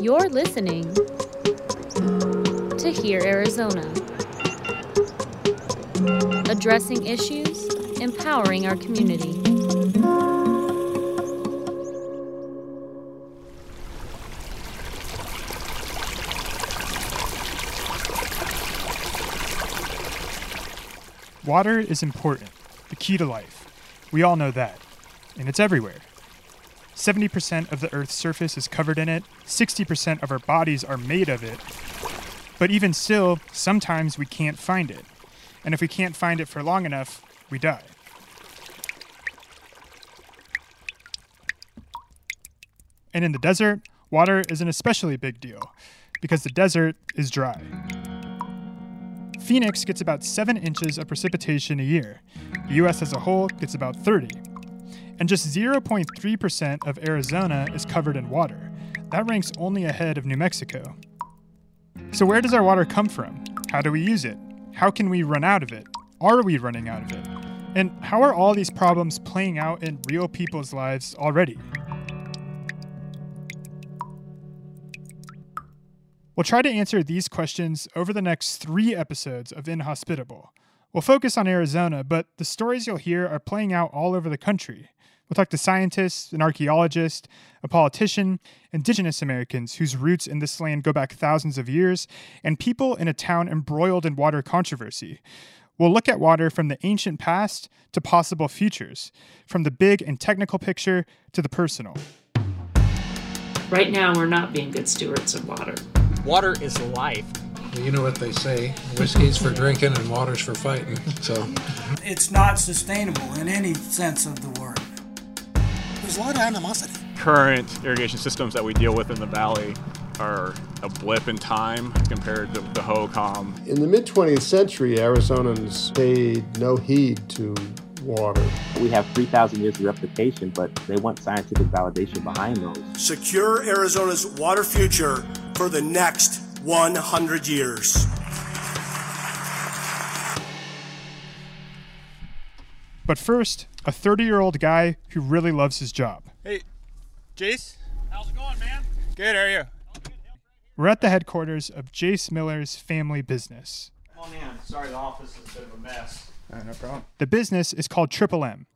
You're listening to Hear Arizona, addressing issues, empowering our community. Water is important, the key to life. We all know that, and it's everywhere. 70% of the Earth's surface is covered in it, 60% of our bodies are made of it. But even still, sometimes we can't find it. And if we can't find it for long enough, we die. And in the desert, water is an especially big deal because the desert is dry. Phoenix gets about 7 inches of precipitation a year. The US as a whole gets about 30. And just 0.3% of Arizona is covered in water. That ranks only ahead of New Mexico. So, where does our water come from? How do we use it? How can we run out of it? Are we running out of it? And how are all these problems playing out in real people's lives already? We'll try to answer these questions over the next three episodes of Inhospitable. We'll focus on Arizona, but the stories you'll hear are playing out all over the country. We'll talk to scientists, an archaeologist, a politician, indigenous Americans whose roots in this land go back thousands of years, and people in a town embroiled in water controversy. We'll look at water from the ancient past to possible futures, from the big and technical picture to the personal. Right now, we're not being good stewards of water. Water is life. You know what they say whiskey's for drinking and water's for fighting. So it's not sustainable in any sense of the word. There's a lot of animosity. Current irrigation systems that we deal with in the valley are a blip in time compared to the Hohokam. In the mid 20th century, Arizonans paid no heed to water. We have 3,000 years of replication, but they want scientific validation behind those. Secure Arizona's water future for the next 100 years. But first, a 30 year old guy who really loves his job. Hey, Jace. How's it going, man? Good, how are you? We're at the headquarters of Jace Miller's family business. Come on in. Sorry, the office is a bit of a mess. Uh, no problem. The business is called Triple M.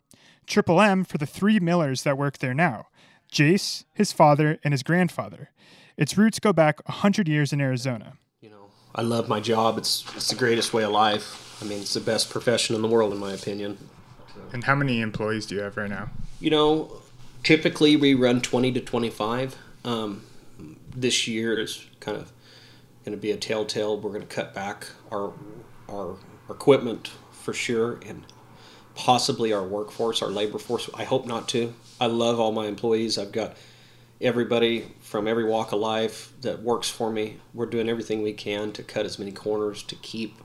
Triple M for the three Millers that work there now Jace, his father, and his grandfather. Its roots go back 100 years in Arizona. You know, I love my job. It's, it's the greatest way of life. I mean, it's the best profession in the world, in my opinion. And how many employees do you have right now? You know, typically we run 20 to 25. Um, this year is kind of going to be a telltale. We're going to cut back our, our, equipment for sure and possibly our workforce, our labor force. I hope not to. I love all my employees. I've got everybody from every walk of life that works for me. We're doing everything we can to cut as many corners to keep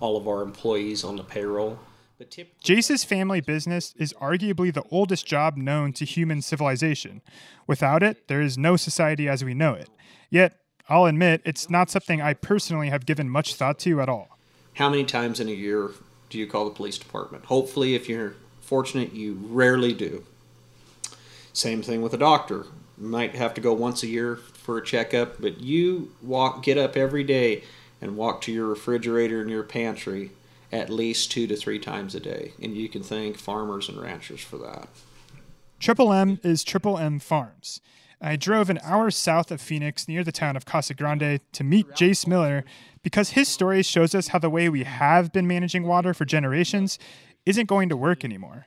all of our employees on the payroll. But Jace's family business is arguably the oldest job known to human civilization. Without it, there is no society as we know it. Yet, I'll admit, it's not something I personally have given much thought to at all. How many times in a year do you call the police department? Hopefully, if you're fortunate, you rarely do. Same thing with a doctor. You might have to go once a year for a checkup, but you walk, get up every day and walk to your refrigerator and your pantry at least two to three times a day. And you can thank farmers and ranchers for that. Triple M is Triple M Farms. I drove an hour south of Phoenix near the town of Casa Grande to meet Jace Miller because his story shows us how the way we have been managing water for generations isn't going to work anymore.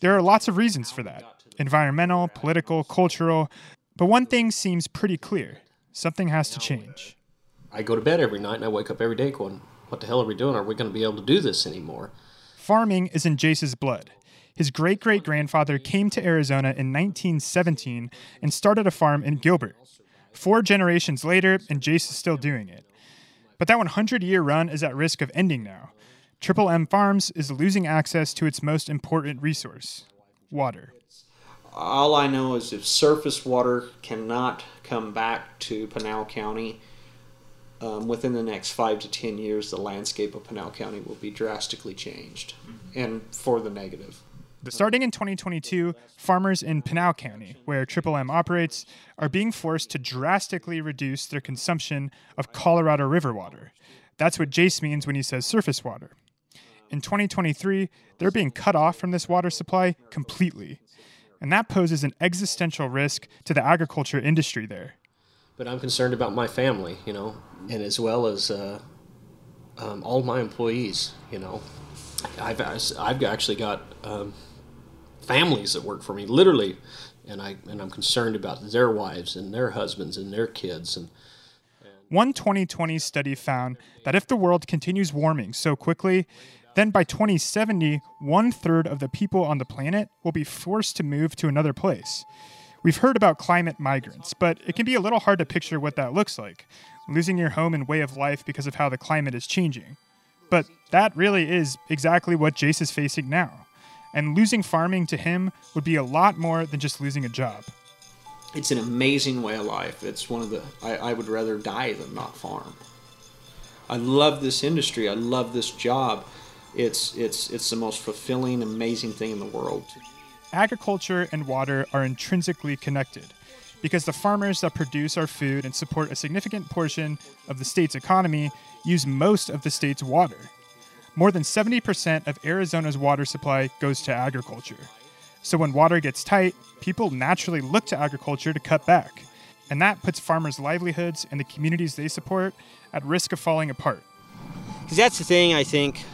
There are lots of reasons for that environmental, political, cultural. But one thing seems pretty clear something has to change. I go to bed every night and I wake up every day going, what the hell are we doing? Are we going to be able to do this anymore? Farming is in Jace's blood. His great great grandfather came to Arizona in 1917 and started a farm in Gilbert. Four generations later, and Jace is still doing it. But that 100 year run is at risk of ending now. Triple M Farms is losing access to its most important resource water. All I know is if surface water cannot come back to Pinal County, um, within the next five to ten years, the landscape of Pinal County will be drastically changed, mm-hmm. and for the negative. Starting in 2022, farmers in Pinal County, where Triple M operates, are being forced to drastically reduce their consumption of Colorado River water. That's what Jace means when he says surface water. In 2023, they're being cut off from this water supply completely. And that poses an existential risk to the agriculture industry there. But I'm concerned about my family, you know, and as well as uh, um, all my employees, you know. I've, I've actually got um, families that work for me, literally, and I and I'm concerned about their wives and their husbands and their kids. And, and one 2020 study found that if the world continues warming so quickly, then by 2070, one third of the people on the planet will be forced to move to another place. We've heard about climate migrants, but it can be a little hard to picture what that looks like losing your home and way of life because of how the climate is changing. But that really is exactly what Jace is facing now and losing farming to him would be a lot more than just losing a job. It's an amazing way of life. It's one of the, I, I would rather die than not farm. I love this industry. I love this job. It's, it's, it's the most fulfilling, amazing thing in the world. Agriculture and water are intrinsically connected because the farmers that produce our food and support a significant portion of the state's economy use most of the state's water. More than 70% of Arizona's water supply goes to agriculture. So when water gets tight, people naturally look to agriculture to cut back. And that puts farmers' livelihoods and the communities they support at risk of falling apart. Because that's the thing, I think,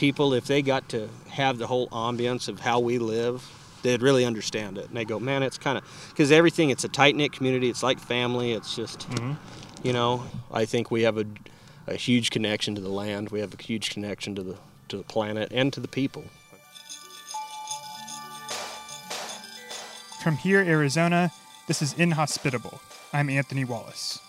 people, if they got to have the whole ambience of how we live, they'd really understand it. And they go, man, it's kind of, because everything, it's a tight knit community, it's like family, it's just, mm-hmm. you know, I think we have a a huge connection to the land. We have a huge connection to the to the planet and to the people. From here, Arizona, this is Inhospitable. I'm Anthony Wallace.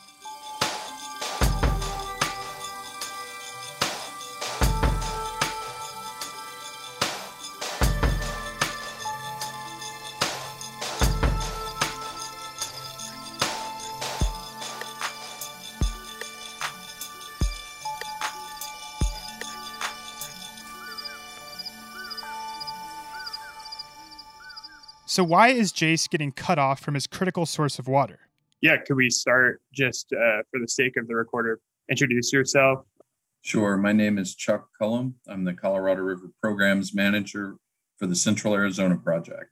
So, why is Jace getting cut off from his critical source of water? Yeah, could we start just uh, for the sake of the recorder? Introduce yourself. Sure. My name is Chuck Cullom. I'm the Colorado River Programs Manager for the Central Arizona Project.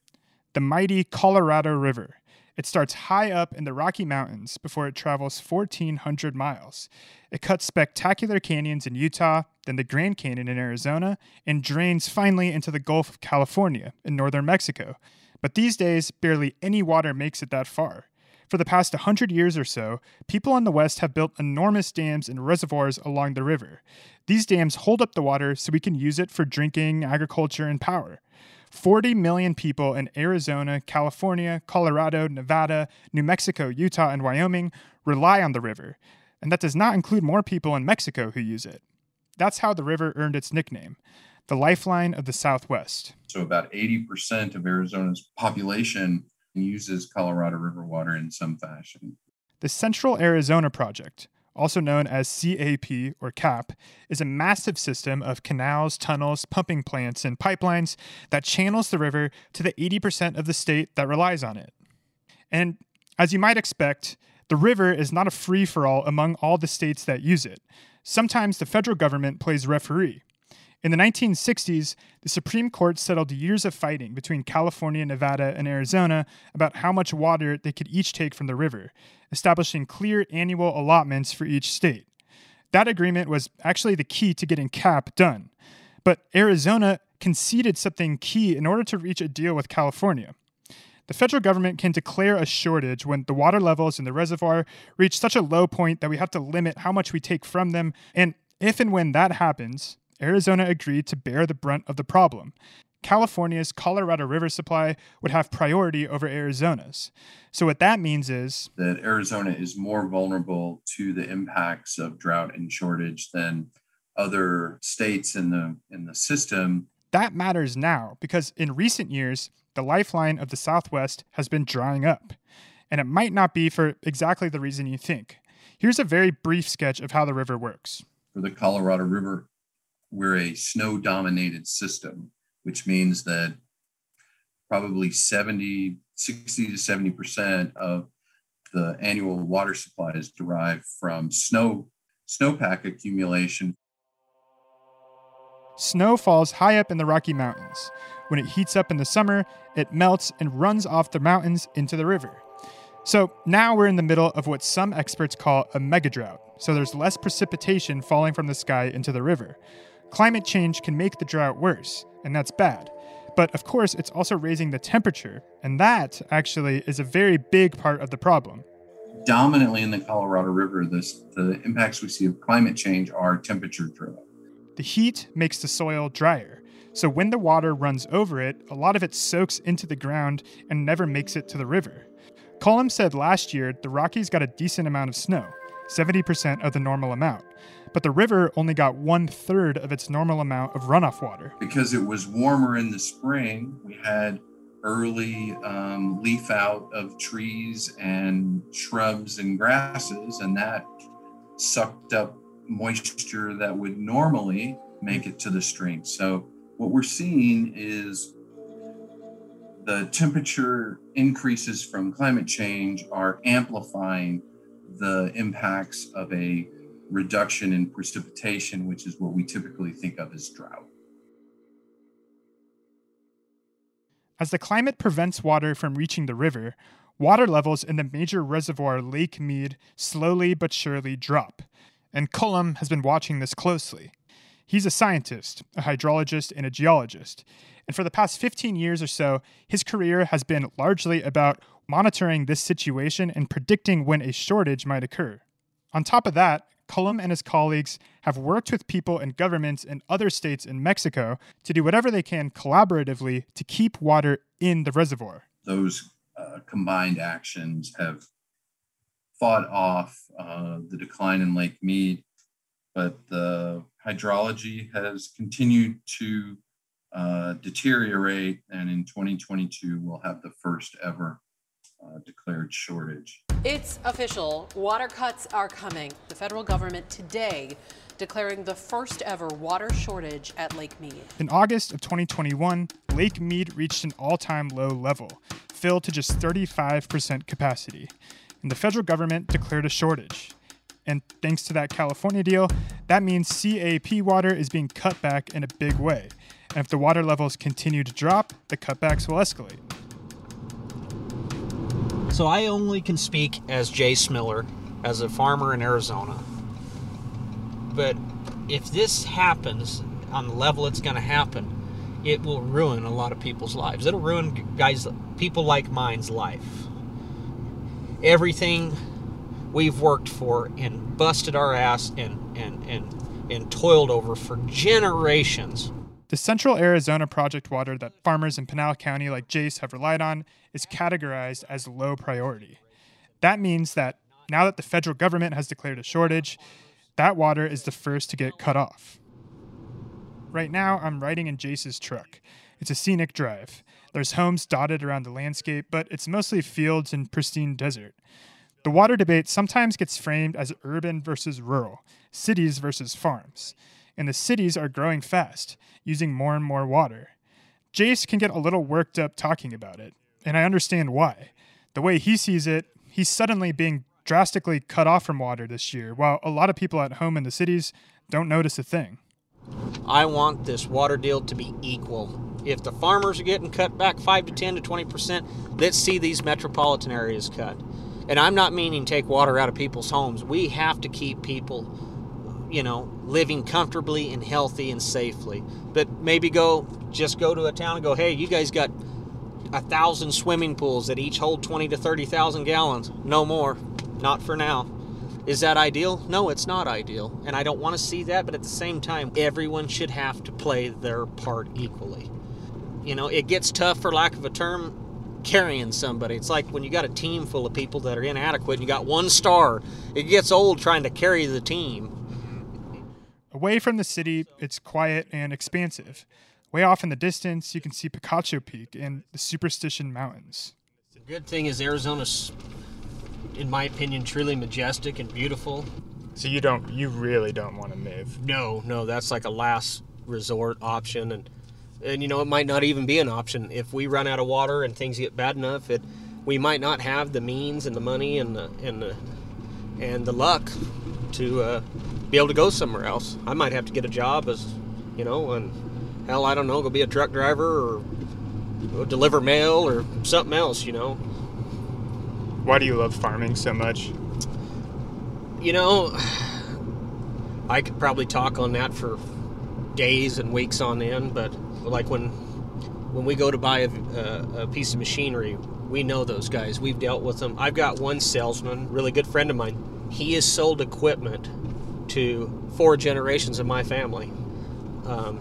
The mighty Colorado River. It starts high up in the Rocky Mountains before it travels 1,400 miles. It cuts spectacular canyons in Utah, then the Grand Canyon in Arizona, and drains finally into the Gulf of California in northern Mexico. But these days, barely any water makes it that far. For the past 100 years or so, people on the West have built enormous dams and reservoirs along the river. These dams hold up the water so we can use it for drinking, agriculture, and power. 40 million people in Arizona, California, Colorado, Nevada, New Mexico, Utah, and Wyoming rely on the river. And that does not include more people in Mexico who use it. That's how the river earned its nickname the lifeline of the Southwest. So, about 80% of Arizona's population uses Colorado River water in some fashion. The Central Arizona Project, also known as CAP or CAP, is a massive system of canals, tunnels, pumping plants, and pipelines that channels the river to the 80% of the state that relies on it. And as you might expect, the river is not a free for all among all the states that use it. Sometimes the federal government plays referee. In the 1960s, the Supreme Court settled years of fighting between California, Nevada, and Arizona about how much water they could each take from the river, establishing clear annual allotments for each state. That agreement was actually the key to getting CAP done. But Arizona conceded something key in order to reach a deal with California. The federal government can declare a shortage when the water levels in the reservoir reach such a low point that we have to limit how much we take from them. And if and when that happens, Arizona agreed to bear the brunt of the problem. California's Colorado River supply would have priority over Arizona's. So, what that means is that Arizona is more vulnerable to the impacts of drought and shortage than other states in the, in the system. That matters now because in recent years, the lifeline of the Southwest has been drying up. And it might not be for exactly the reason you think. Here's a very brief sketch of how the river works. For the Colorado River we're a snow dominated system. which means that probably 70, 60 to 70% of the annual water supply is derived from snow snowpack accumulation. Snow falls high up in the Rocky Mountains. When it heats up in the summer, it melts and runs off the mountains into the river. So now we're in the middle of what some experts call a megadrought. So there's less precipitation falling from the sky into the river. Climate change can make the drought worse, and that's bad. But of course, it's also raising the temperature, and that actually is a very big part of the problem. Dominantly in the Colorado River, this, the impacts we see of climate change are temperature driven. The heat makes the soil drier. So when the water runs over it, a lot of it soaks into the ground and never makes it to the river. Cullom said last year the Rockies got a decent amount of snow, 70% of the normal amount. But the river only got one third of its normal amount of runoff water. Because it was warmer in the spring, we had early um, leaf out of trees and shrubs and grasses, and that sucked up moisture that would normally make it to the stream. So, what we're seeing is the temperature increases from climate change are amplifying the impacts of a reduction in precipitation, which is what we typically think of as drought. As the climate prevents water from reaching the river, water levels in the major reservoir Lake Mead slowly but surely drop. And Cullom has been watching this closely. He's a scientist, a hydrologist, and a geologist. And for the past 15 years or so, his career has been largely about monitoring this situation and predicting when a shortage might occur. On top of that, Cullom and his colleagues have worked with people and governments in other states in Mexico to do whatever they can collaboratively to keep water in the reservoir. Those uh, combined actions have fought off uh, the decline in Lake Mead, but the hydrology has continued to uh, deteriorate, and in 2022, we'll have the first ever uh, declared shortage. It's official. Water cuts are coming. The federal government today declaring the first ever water shortage at Lake Mead. In August of 2021, Lake Mead reached an all time low level, filled to just 35% capacity. And the federal government declared a shortage. And thanks to that California deal, that means CAP water is being cut back in a big way. And if the water levels continue to drop, the cutbacks will escalate. So I only can speak as Jace Miller, as a farmer in Arizona. But if this happens on the level it's going to happen, it will ruin a lot of people's lives. It'll ruin guys, people like mine's life. Everything we've worked for and busted our ass and and and and toiled over for generations the Central Arizona Project water that farmers in Pinal County like Jace have relied on is categorized as low priority. That means that now that the federal government has declared a shortage, that water is the first to get cut off. Right now, I'm riding in Jace's truck. It's a scenic drive. There's homes dotted around the landscape, but it's mostly fields and pristine desert. The water debate sometimes gets framed as urban versus rural, cities versus farms and the cities are growing fast, using more and more water. Jace can get a little worked up talking about it, and I understand why. The way he sees it, he's suddenly being drastically cut off from water this year, while a lot of people at home in the cities don't notice a thing. I want this water deal to be equal. If the farmers are getting cut back 5 to 10 to 20%, let's see these metropolitan areas cut. And I'm not meaning take water out of people's homes. We have to keep people you know, living comfortably and healthy and safely. But maybe go, just go to a town and go, hey, you guys got a thousand swimming pools that each hold 20 to 30,000 gallons. No more. Not for now. Is that ideal? No, it's not ideal. And I don't want to see that, but at the same time, everyone should have to play their part equally. You know, it gets tough, for lack of a term, carrying somebody. It's like when you got a team full of people that are inadequate and you got one star, it gets old trying to carry the team. Away from the city, it's quiet and expansive. Way off in the distance, you can see Picacho Peak and the Superstition Mountains. The good thing is Arizona's, in my opinion, truly majestic and beautiful. So you don't, you really don't want to move? No, no, that's like a last resort option, and and you know it might not even be an option if we run out of water and things get bad enough. It we might not have the means and the money and the and the and the luck to uh, be able to go somewhere else. I might have to get a job as you know, and hell, I don't know, go be a truck driver or deliver mail or something else. You know. Why do you love farming so much? You know, I could probably talk on that for days and weeks on end, but like when when we go to buy a, a, a, piece of machinery, we know those guys. We've dealt with them. I've got one salesman, really good friend of mine. He has sold equipment to four generations of my family. Um,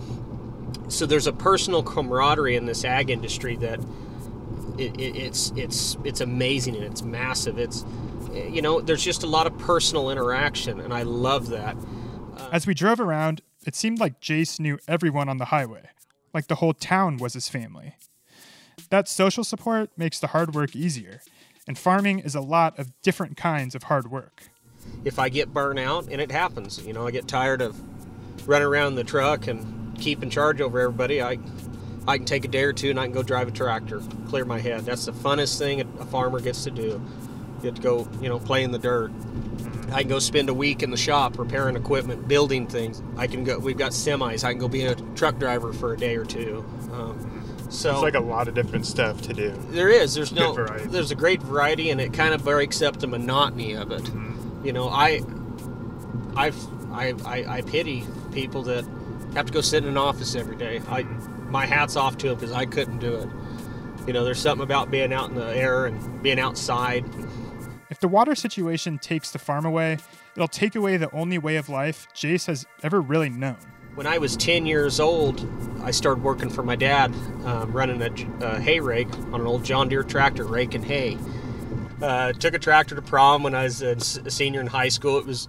so there's a personal camaraderie in this ag industry that it, it, it's it's it's amazing and it's massive. It's you know there's just a lot of personal interaction, and I love that. Uh, As we drove around, it seemed like Jace knew everyone on the highway, like the whole town was his family. That social support makes the hard work easier, and farming is a lot of different kinds of hard work. If I get burnt out, and it happens, you know, I get tired of running around the truck and keeping charge over everybody, I I can take a day or two and I can go drive a tractor, clear my head. That's the funnest thing a farmer gets to do. You get to go, you know, play in the dirt. I can go spend a week in the shop repairing equipment, building things. I can go. We've got semis. I can go be a truck driver for a day or two. Um, so it's like a lot of different stuff to do. There is. There's no. There's a great variety, and it kind of breaks up the monotony of it. Mm-hmm. You know, I, I've, I, I, I pity people that have to go sit in an office every day. I, my hat's off to them because I couldn't do it. You know, there's something about being out in the air and being outside. If the water situation takes the farm away, it'll take away the only way of life Jace has ever really known. When I was 10 years old, I started working for my dad, um, running a uh, hay rake on an old John Deere tractor, raking hay. Uh, took a tractor to prom when I was a senior in high school. It was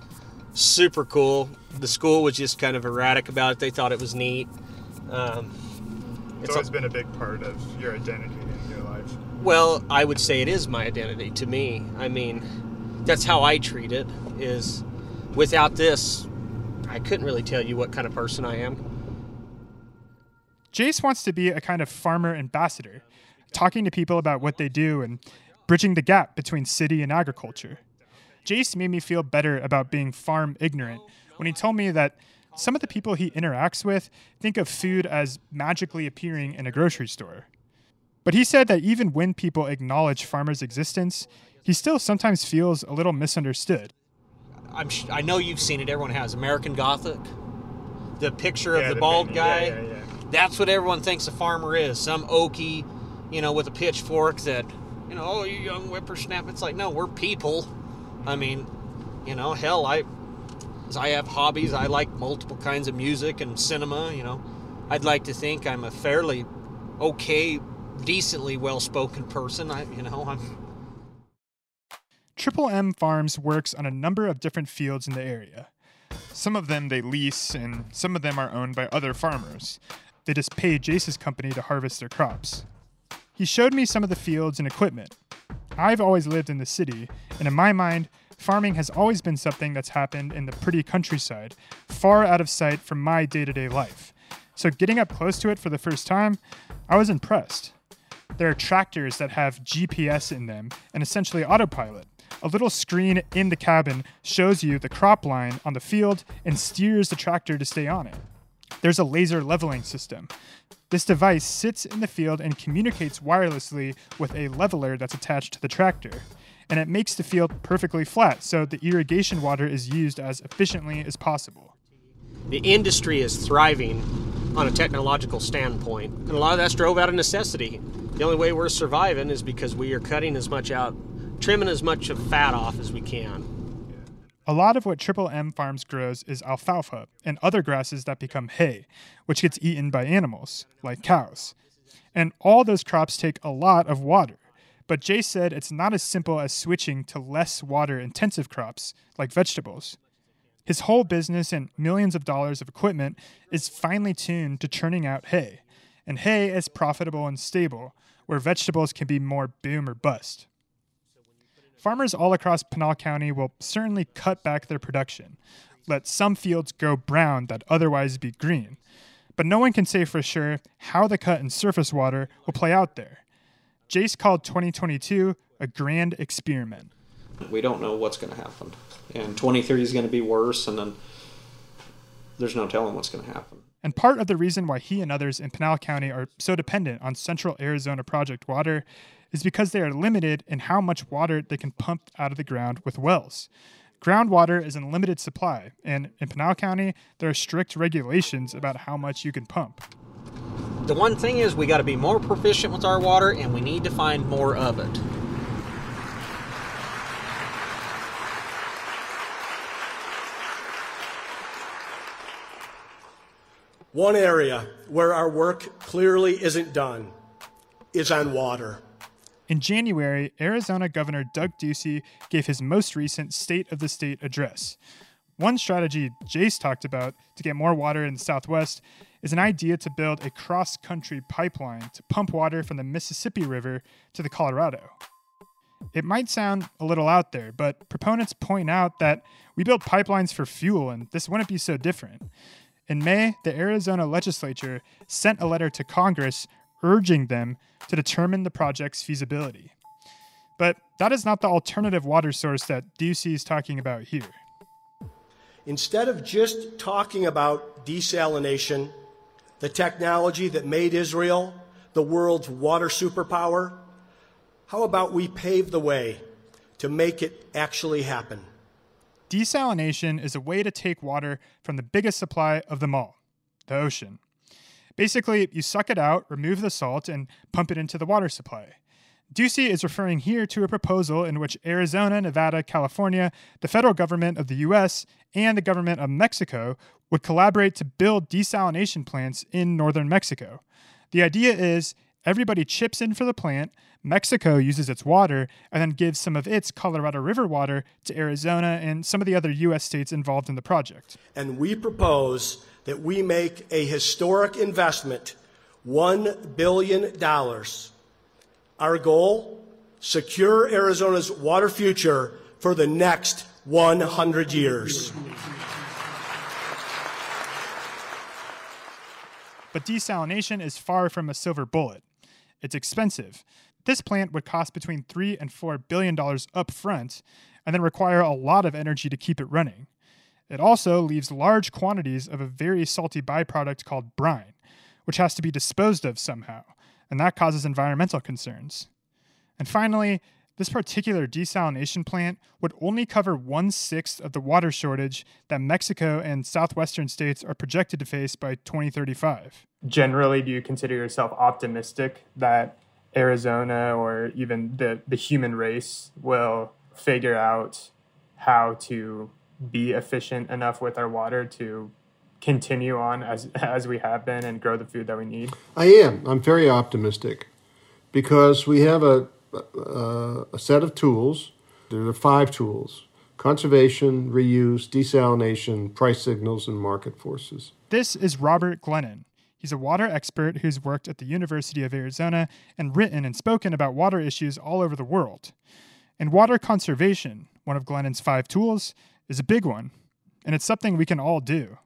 super cool. The school was just kind of erratic about it. They thought it was neat. Um, it's, it's always a, been a big part of your identity in your life. Well, I would say it is my identity to me. I mean, that's how I treat it. Is without this, I couldn't really tell you what kind of person I am. Jace wants to be a kind of farmer ambassador, talking to people about what they do and bridging the gap between city and agriculture. Jace made me feel better about being farm ignorant when he told me that some of the people he interacts with think of food as magically appearing in a grocery store. But he said that even when people acknowledge farmers' existence, he still sometimes feels a little misunderstood. I'm sh- I know you've seen it. Everyone has American Gothic, the picture of the, the, bald guy. Yeah, yeah, yeah. That's what everyone thinks a farmer is. Some Okie, you know, with a pitchfork that, you know, oh, you young whippersnapper. It's like, no, we're people. I mean, you know, hell, I I have hobbies. I like multiple kinds of music and cinema. You know, I'd like to think I'm a fairly okay, decently well-spoken person. I, you know, I'm. Triple M Farms works on a number of different fields in the area. Some of them they lease, and some of them are owned by other farmers. They just pay Jace's company to harvest their crops. He showed me some of the fields and equipment. I've always lived in the city, and in my mind, farming has always been something that's happened in the pretty countryside, far out of sight from my day to day life. So, getting up close to it for the first time, I was impressed. There are tractors that have GPS in them and essentially autopilot. A little screen in the cabin shows you the crop line on the field and steers the tractor to stay on it. There's a laser leveling system. This device sits in the field and communicates wirelessly with a leveler that's attached to the tractor and it makes the field perfectly flat, so the irrigation water is used as efficiently as possible. The industry is thriving on a technological standpoint, and a lot of that's drove out of necessity. The only way we're surviving is because we are cutting as much out, trimming as much of fat off as we can. A lot of what Triple M Farms grows is alfalfa and other grasses that become hay, which gets eaten by animals, like cows. And all those crops take a lot of water. But Jace said it's not as simple as switching to less water intensive crops like vegetables. His whole business and millions of dollars of equipment is finely tuned to churning out hay, and hay is profitable and stable, where vegetables can be more boom or bust. Farmers all across Pinal County will certainly cut back their production, let some fields go brown that otherwise be green, but no one can say for sure how the cut in surface water will play out there. Jace called 2022 a grand experiment. We don't know what's going to happen. And 2030 is going to be worse, and then there's no telling what's going to happen. And part of the reason why he and others in Pinal County are so dependent on Central Arizona Project water is because they are limited in how much water they can pump out of the ground with wells. Groundwater is in limited supply, and in Pinal County, there are strict regulations about how much you can pump. The one thing is, we got to be more proficient with our water, and we need to find more of it. One area where our work clearly isn't done is on water. In January, Arizona Governor Doug Ducey gave his most recent State of the State address. One strategy Jace talked about to get more water in the Southwest is an idea to build a cross country pipeline to pump water from the Mississippi River to the Colorado. It might sound a little out there, but proponents point out that we build pipelines for fuel and this wouldn't be so different. In May, the Arizona legislature sent a letter to Congress urging them to determine the project's feasibility. But that is not the alternative water source that Ducey is talking about here. Instead of just talking about desalination, the technology that made Israel the world's water superpower, how about we pave the way to make it actually happen? Desalination is a way to take water from the biggest supply of them all, the ocean. Basically, you suck it out, remove the salt, and pump it into the water supply. Ducey is referring here to a proposal in which Arizona, Nevada, California, the federal government of the US, and the government of Mexico would collaborate to build desalination plants in northern Mexico. The idea is everybody chips in for the plant, Mexico uses its water, and then gives some of its Colorado River water to Arizona and some of the other US states involved in the project. And we propose that we make a historic investment $1 billion our goal secure Arizona's water future for the next 100 years. But desalination is far from a silver bullet. It's expensive. This plant would cost between 3 and 4 billion dollars up front and then require a lot of energy to keep it running. It also leaves large quantities of a very salty byproduct called brine, which has to be disposed of somehow and that causes environmental concerns. And finally, this particular desalination plant would only cover one sixth of the water shortage that Mexico and southwestern states are projected to face by 2035. Generally, do you consider yourself optimistic that Arizona or even the, the human race will figure out how to be efficient enough with our water to continue on as as we have been and grow the food that we need? I am. I'm very optimistic because we have a a, a set of tools. There are five tools: conservation, reuse, desalination, price signals, and market forces. This is Robert Glennon. He's a water expert who's worked at the University of Arizona and written and spoken about water issues all over the world. And water conservation, one of Glennon's five tools, is a big one, and it's something we can all do.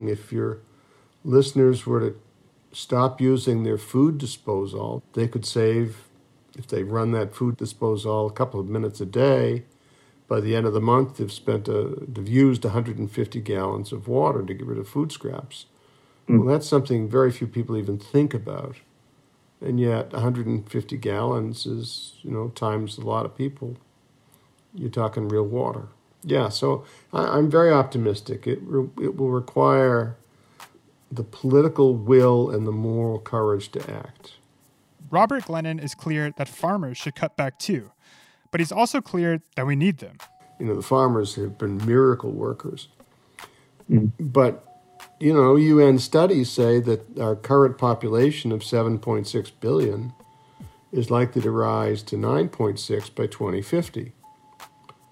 If your listeners were to stop using their food disposal, they could save, if they run that food disposal a couple of minutes a day, by the end of the month, they've spent a, they've used 150 gallons of water to get rid of food scraps. Mm. Well, that's something very few people even think about, and yet 150 gallons is you know times a lot of people. You're talking real water. Yeah, so I, am very optimistic. It re, it will require the political will and the moral courage to act. Robert Glennon is clear that farmers should cut back too, but he's also clear that we need them. You know, the farmers have been miracle workers. Mm. But, you know, UN studies say that our current population of 7.6 billion is likely to rise to 9.6 by 2050.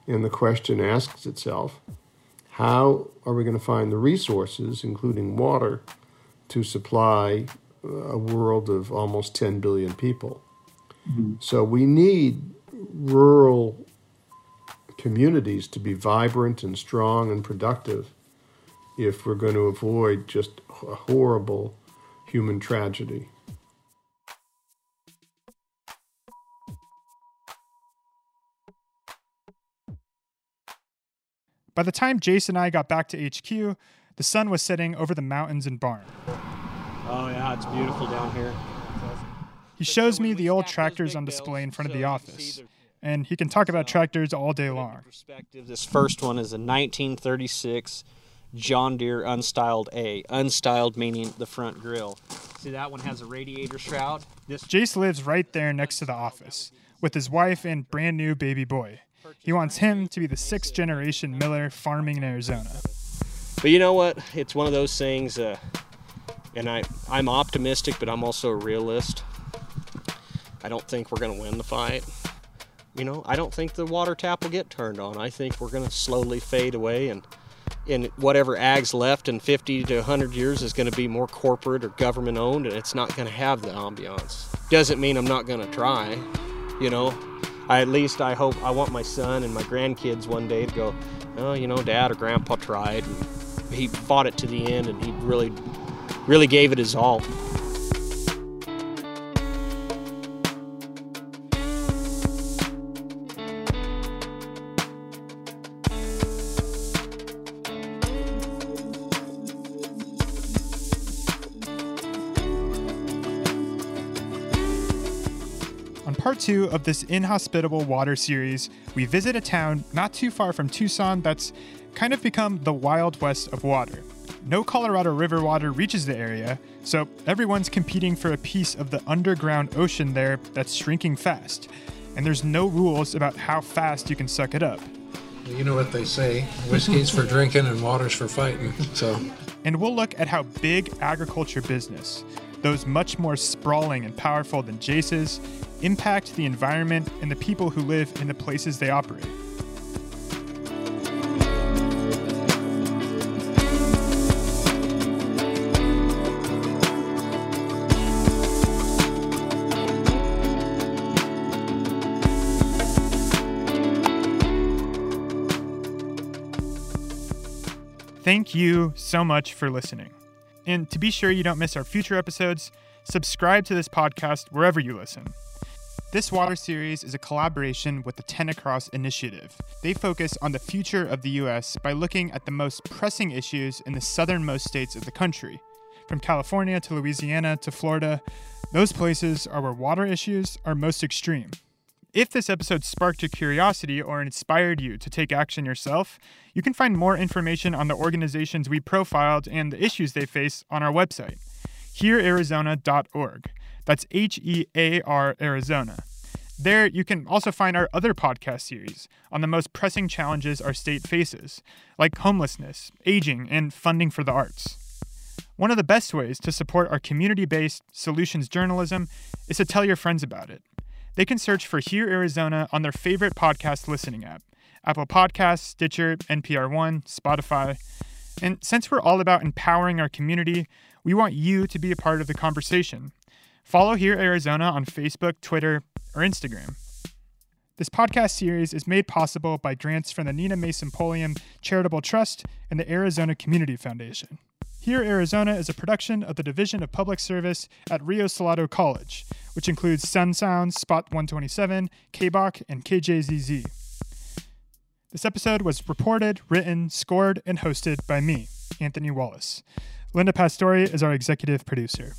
And the question asks itself how are we going to find the resources, including water, to supply a world of almost 10 billion people? Mm-hmm. So we need rural communities to be vibrant and strong and productive if we're going to avoid just a horrible human tragedy. By the time Jace and I got back to HQ, the sun was setting over the mountains and barn. Oh yeah, it's beautiful down here. He shows me the old tractors on display in front of the office, and he can talk about tractors all day long. This first one is a 1936 John Deere Unstyled A. Unstyled meaning the front grill. See that one has a radiator shroud. This Jace lives right there next to the office with his wife and brand new baby boy. He wants him to be the sixth generation Miller farming in Arizona. But you know what? It's one of those things, uh, and I, I'm optimistic, but I'm also a realist. I don't think we're going to win the fight. You know, I don't think the water tap will get turned on. I think we're going to slowly fade away, and in whatever ag's left in 50 to 100 years is going to be more corporate or government owned, and it's not going to have the ambiance. Doesn't mean I'm not going to try. You know, I at least I hope I want my son and my grandkids one day to go, oh, you know, dad or grandpa tried. And he fought it to the end, and he really, really gave it his all. On part two of this inhospitable water series, we visit a town not too far from Tucson that's kind of become the Wild West of water. No Colorado River water reaches the area, so everyone's competing for a piece of the underground ocean there that's shrinking fast. And there's no rules about how fast you can suck it up. You know what they say whiskey's for drinking and water's for fighting. So, And we'll look at how big agriculture business, those much more sprawling and powerful than Jace's, impact the environment and the people who live in the places they operate. Thank you so much for listening. And to be sure you don't miss our future episodes, subscribe to this podcast wherever you listen. This water series is a collaboration with the 10 Across Initiative. They focus on the future of the U.S. by looking at the most pressing issues in the southernmost states of the country. From California to Louisiana to Florida, those places are where water issues are most extreme. If this episode sparked your curiosity or inspired you to take action yourself, you can find more information on the organizations we profiled and the issues they face on our website, heararizona.org. That's H E A R Arizona. There, you can also find our other podcast series on the most pressing challenges our state faces, like homelessness, aging, and funding for the arts. One of the best ways to support our community based solutions journalism is to tell your friends about it. They can search for Hear Arizona on their favorite podcast listening app Apple Podcasts, Stitcher, NPR One, Spotify. And since we're all about empowering our community, we want you to be a part of the conversation. Follow Hear Arizona on Facebook, Twitter, or Instagram. This podcast series is made possible by grants from the Nina Mason Pulliam Charitable Trust and the Arizona Community Foundation. Here, Arizona is a production of the Division of Public Service at Rio Salado College, which includes Sun Sounds, Spot 127, KBAQ, and KJZZ. This episode was reported, written, scored, and hosted by me, Anthony Wallace. Linda Pastore is our executive producer.